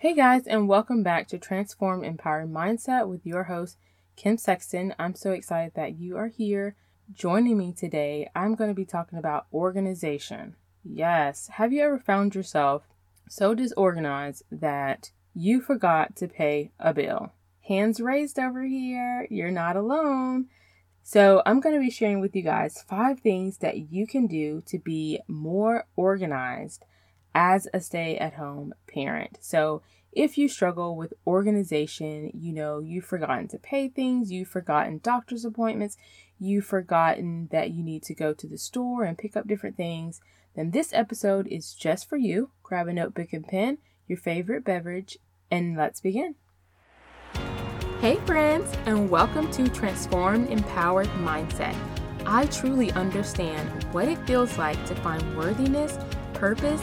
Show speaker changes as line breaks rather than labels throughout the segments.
Hey guys, and welcome back to Transform Empowered Mindset with your host, Kim Sexton. I'm so excited that you are here joining me today. I'm going to be talking about organization. Yes, have you ever found yourself so disorganized that you forgot to pay a bill? Hands raised over here, you're not alone. So, I'm going to be sharing with you guys five things that you can do to be more organized as a stay at home parent. So, if you struggle with organization, you know, you've forgotten to pay things, you've forgotten doctor's appointments, you've forgotten that you need to go to the store and pick up different things, then this episode is just for you. Grab a notebook and pen, your favorite beverage, and let's begin. Hey, friends, and welcome to Transform Empowered Mindset. I truly understand what it feels like to find worthiness, purpose,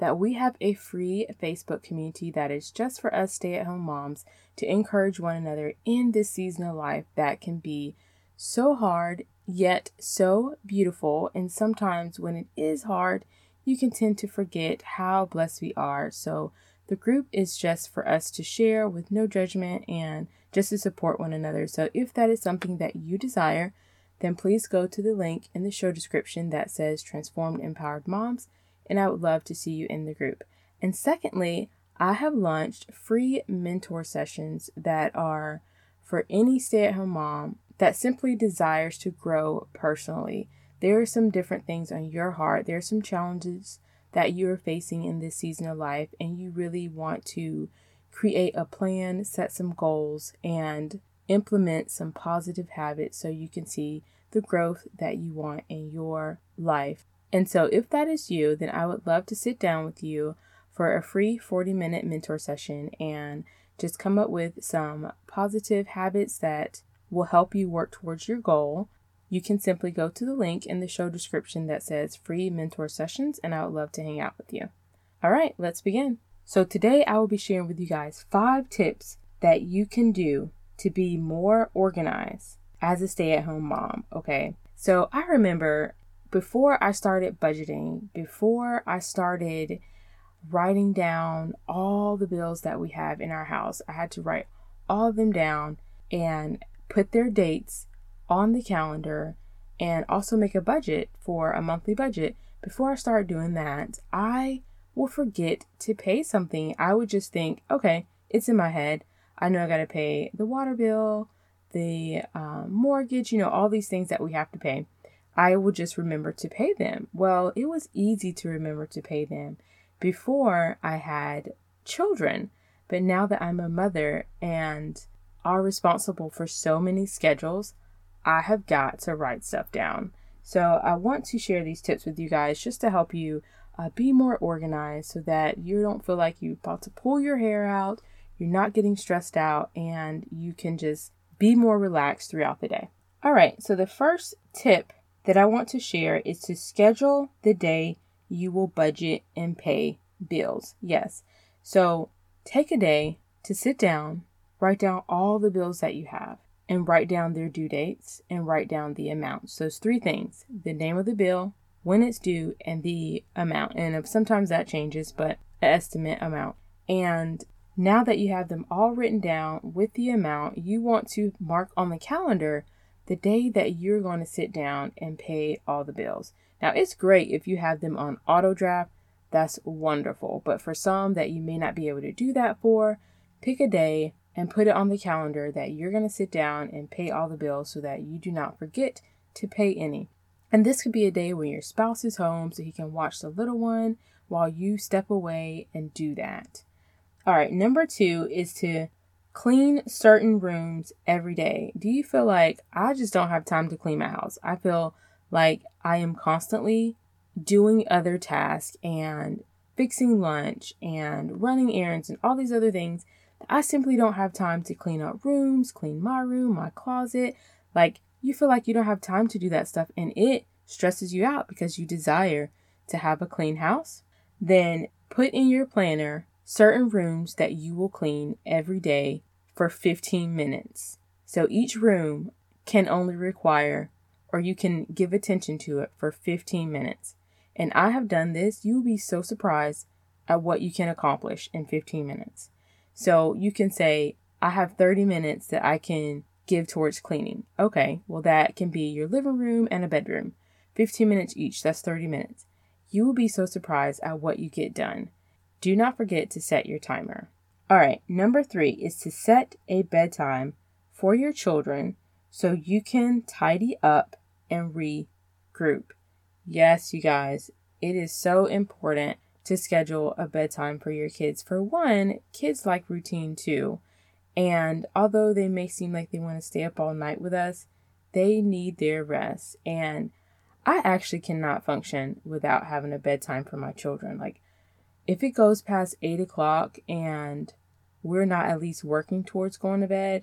that we have a free Facebook community that is just for us stay at home moms to encourage one another in this season of life that can be so hard, yet so beautiful. And sometimes when it is hard, you can tend to forget how blessed we are. So the group is just for us to share with no judgment and just to support one another. So if that is something that you desire, then please go to the link in the show description that says Transformed Empowered Moms and I would love to see you in the group. And secondly, I have launched free mentor sessions that are for any stay at home mom that simply desires to grow personally. There are some different things on your heart, there are some challenges that you are facing in this season of life, and you really want to create a plan, set some goals, and implement some positive habits so you can see the growth that you want in your life. And so, if that is you, then I would love to sit down with you for a free 40 minute mentor session and just come up with some positive habits that will help you work towards your goal. You can simply go to the link in the show description that says free mentor sessions, and I would love to hang out with you. All right, let's begin. So, today I will be sharing with you guys five tips that you can do to be more organized as a stay at home mom. Okay, so I remember before I started budgeting, before I started writing down all the bills that we have in our house, I had to write all of them down and put their dates on the calendar and also make a budget for a monthly budget. Before I start doing that, I will forget to pay something. I would just think, okay, it's in my head. I know I got to pay the water bill, the um, mortgage, you know, all these things that we have to pay. I would just remember to pay them. Well, it was easy to remember to pay them before I had children. But now that I'm a mother and are responsible for so many schedules, I have got to write stuff down. So I want to share these tips with you guys just to help you uh, be more organized so that you don't feel like you're about to pull your hair out, you're not getting stressed out, and you can just be more relaxed throughout the day. All right, so the first tip that I want to share is to schedule the day you will budget and pay bills. Yes. So take a day to sit down, write down all the bills that you have, and write down their due dates and write down the amounts. Those three things the name of the bill, when it's due, and the amount. And uh, sometimes that changes, but an estimate amount. And now that you have them all written down with the amount, you want to mark on the calendar the day that you're going to sit down and pay all the bills. Now, it's great if you have them on auto draft, that's wonderful. But for some that you may not be able to do that for, pick a day and put it on the calendar that you're going to sit down and pay all the bills so that you do not forget to pay any. And this could be a day when your spouse is home so he can watch the little one while you step away and do that. All right, number two is to Clean certain rooms every day. Do you feel like I just don't have time to clean my house? I feel like I am constantly doing other tasks and fixing lunch and running errands and all these other things. I simply don't have time to clean up rooms, clean my room, my closet. Like, you feel like you don't have time to do that stuff and it stresses you out because you desire to have a clean house. Then put in your planner certain rooms that you will clean every day for 15 minutes. So each room can only require, or you can give attention to it for 15 minutes. And I have done this. You will be so surprised at what you can accomplish in 15 minutes. So you can say, I have 30 minutes that I can give towards cleaning. Okay, well, that can be your living room and a bedroom. 15 minutes each, that's 30 minutes. You will be so surprised at what you get done. Do not forget to set your timer. All right, number three is to set a bedtime for your children so you can tidy up and regroup. Yes, you guys, it is so important to schedule a bedtime for your kids. For one, kids like routine too. And although they may seem like they want to stay up all night with us, they need their rest. And I actually cannot function without having a bedtime for my children. Like, if it goes past eight o'clock and we're not at least working towards going to bed,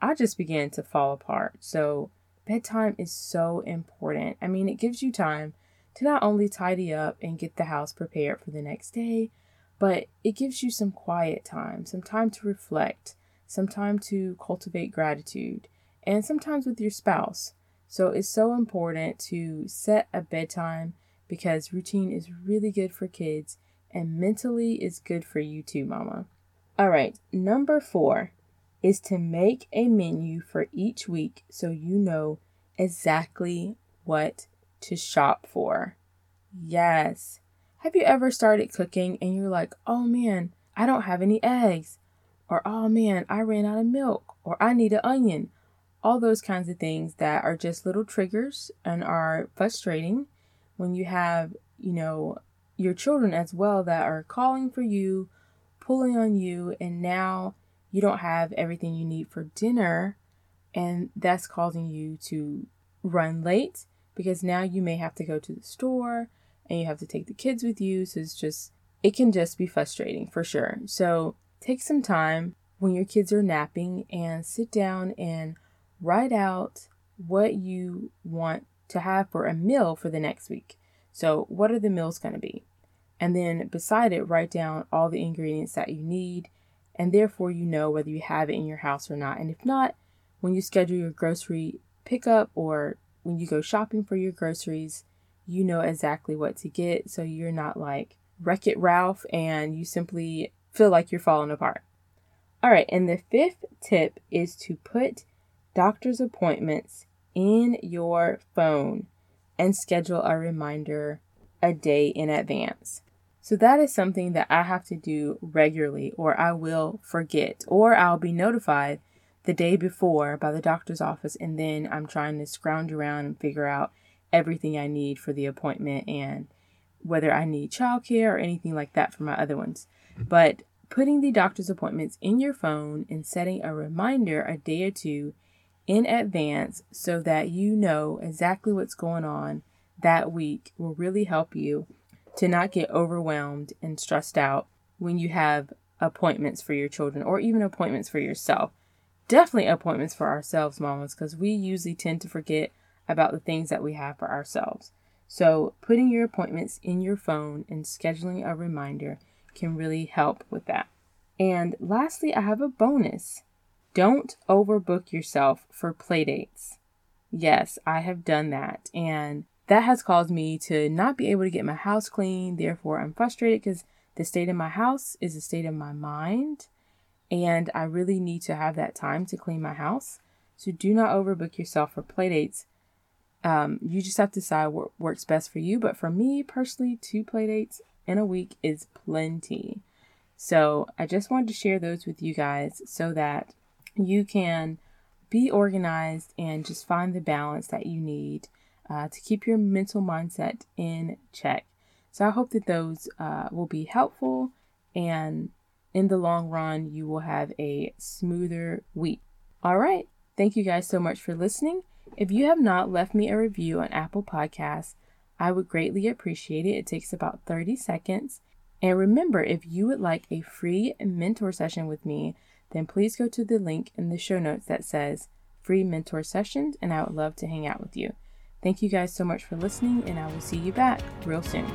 I just begin to fall apart. So, bedtime is so important. I mean, it gives you time to not only tidy up and get the house prepared for the next day, but it gives you some quiet time, some time to reflect, some time to cultivate gratitude, and sometimes with your spouse. So, it's so important to set a bedtime because routine is really good for kids and mentally is good for you too, mama. All right, number four is to make a menu for each week so you know exactly what to shop for. Yes. Have you ever started cooking and you're like, oh man, I don't have any eggs? Or oh man, I ran out of milk? Or I need an onion? All those kinds of things that are just little triggers and are frustrating when you have, you know, your children as well that are calling for you pulling on you, and now you don't have everything you need for dinner, and that's causing you to run late because now you may have to go to the store and you have to take the kids with you. So it's just, it can just be frustrating for sure. So take some time when your kids are napping and sit down and write out what you want to have for a meal for the next week. So, what are the meals going to be? And then beside it, write down all the ingredients that you need, and therefore you know whether you have it in your house or not. And if not, when you schedule your grocery pickup or when you go shopping for your groceries, you know exactly what to get so you're not like Wreck It Ralph and you simply feel like you're falling apart. All right, and the fifth tip is to put doctor's appointments in your phone and schedule a reminder a day in advance. So that is something that I have to do regularly, or I will forget, or I'll be notified the day before by the doctor's office, and then I'm trying to scrounge around and figure out everything I need for the appointment and whether I need childcare or anything like that for my other ones. But putting the doctor's appointments in your phone and setting a reminder a day or two in advance so that you know exactly what's going on that week will really help you to not get overwhelmed and stressed out when you have appointments for your children or even appointments for yourself. Definitely appointments for ourselves, mamas, because we usually tend to forget about the things that we have for ourselves. So, putting your appointments in your phone and scheduling a reminder can really help with that. And lastly, I have a bonus. Don't overbook yourself for playdates. Yes, I have done that. And that has caused me to not be able to get my house clean. Therefore, I'm frustrated because the state of my house is the state of my mind. And I really need to have that time to clean my house. So do not overbook yourself for playdates. Um, you just have to decide what works best for you. But for me personally, two playdates in a week is plenty. So I just wanted to share those with you guys so that you can be organized and just find the balance that you need uh, to keep your mental mindset in check. So I hope that those uh, will be helpful and in the long run, you will have a smoother week. All right. Thank you guys so much for listening. If you have not left me a review on Apple Podcasts, I would greatly appreciate it. It takes about 30 seconds And remember, if you would like a free mentor session with me, then please go to the link in the show notes that says free mentor sessions, and I would love to hang out with you. Thank you guys so much for listening, and I will see you back real soon.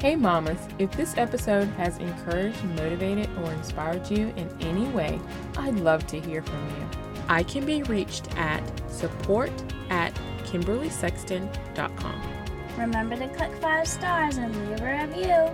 Hey, mamas, if this episode has encouraged, motivated, or inspired you in any way, I'd love to hear from you. I can be reached at support at kimberlysexton.com.
Remember to click five stars and leave a review.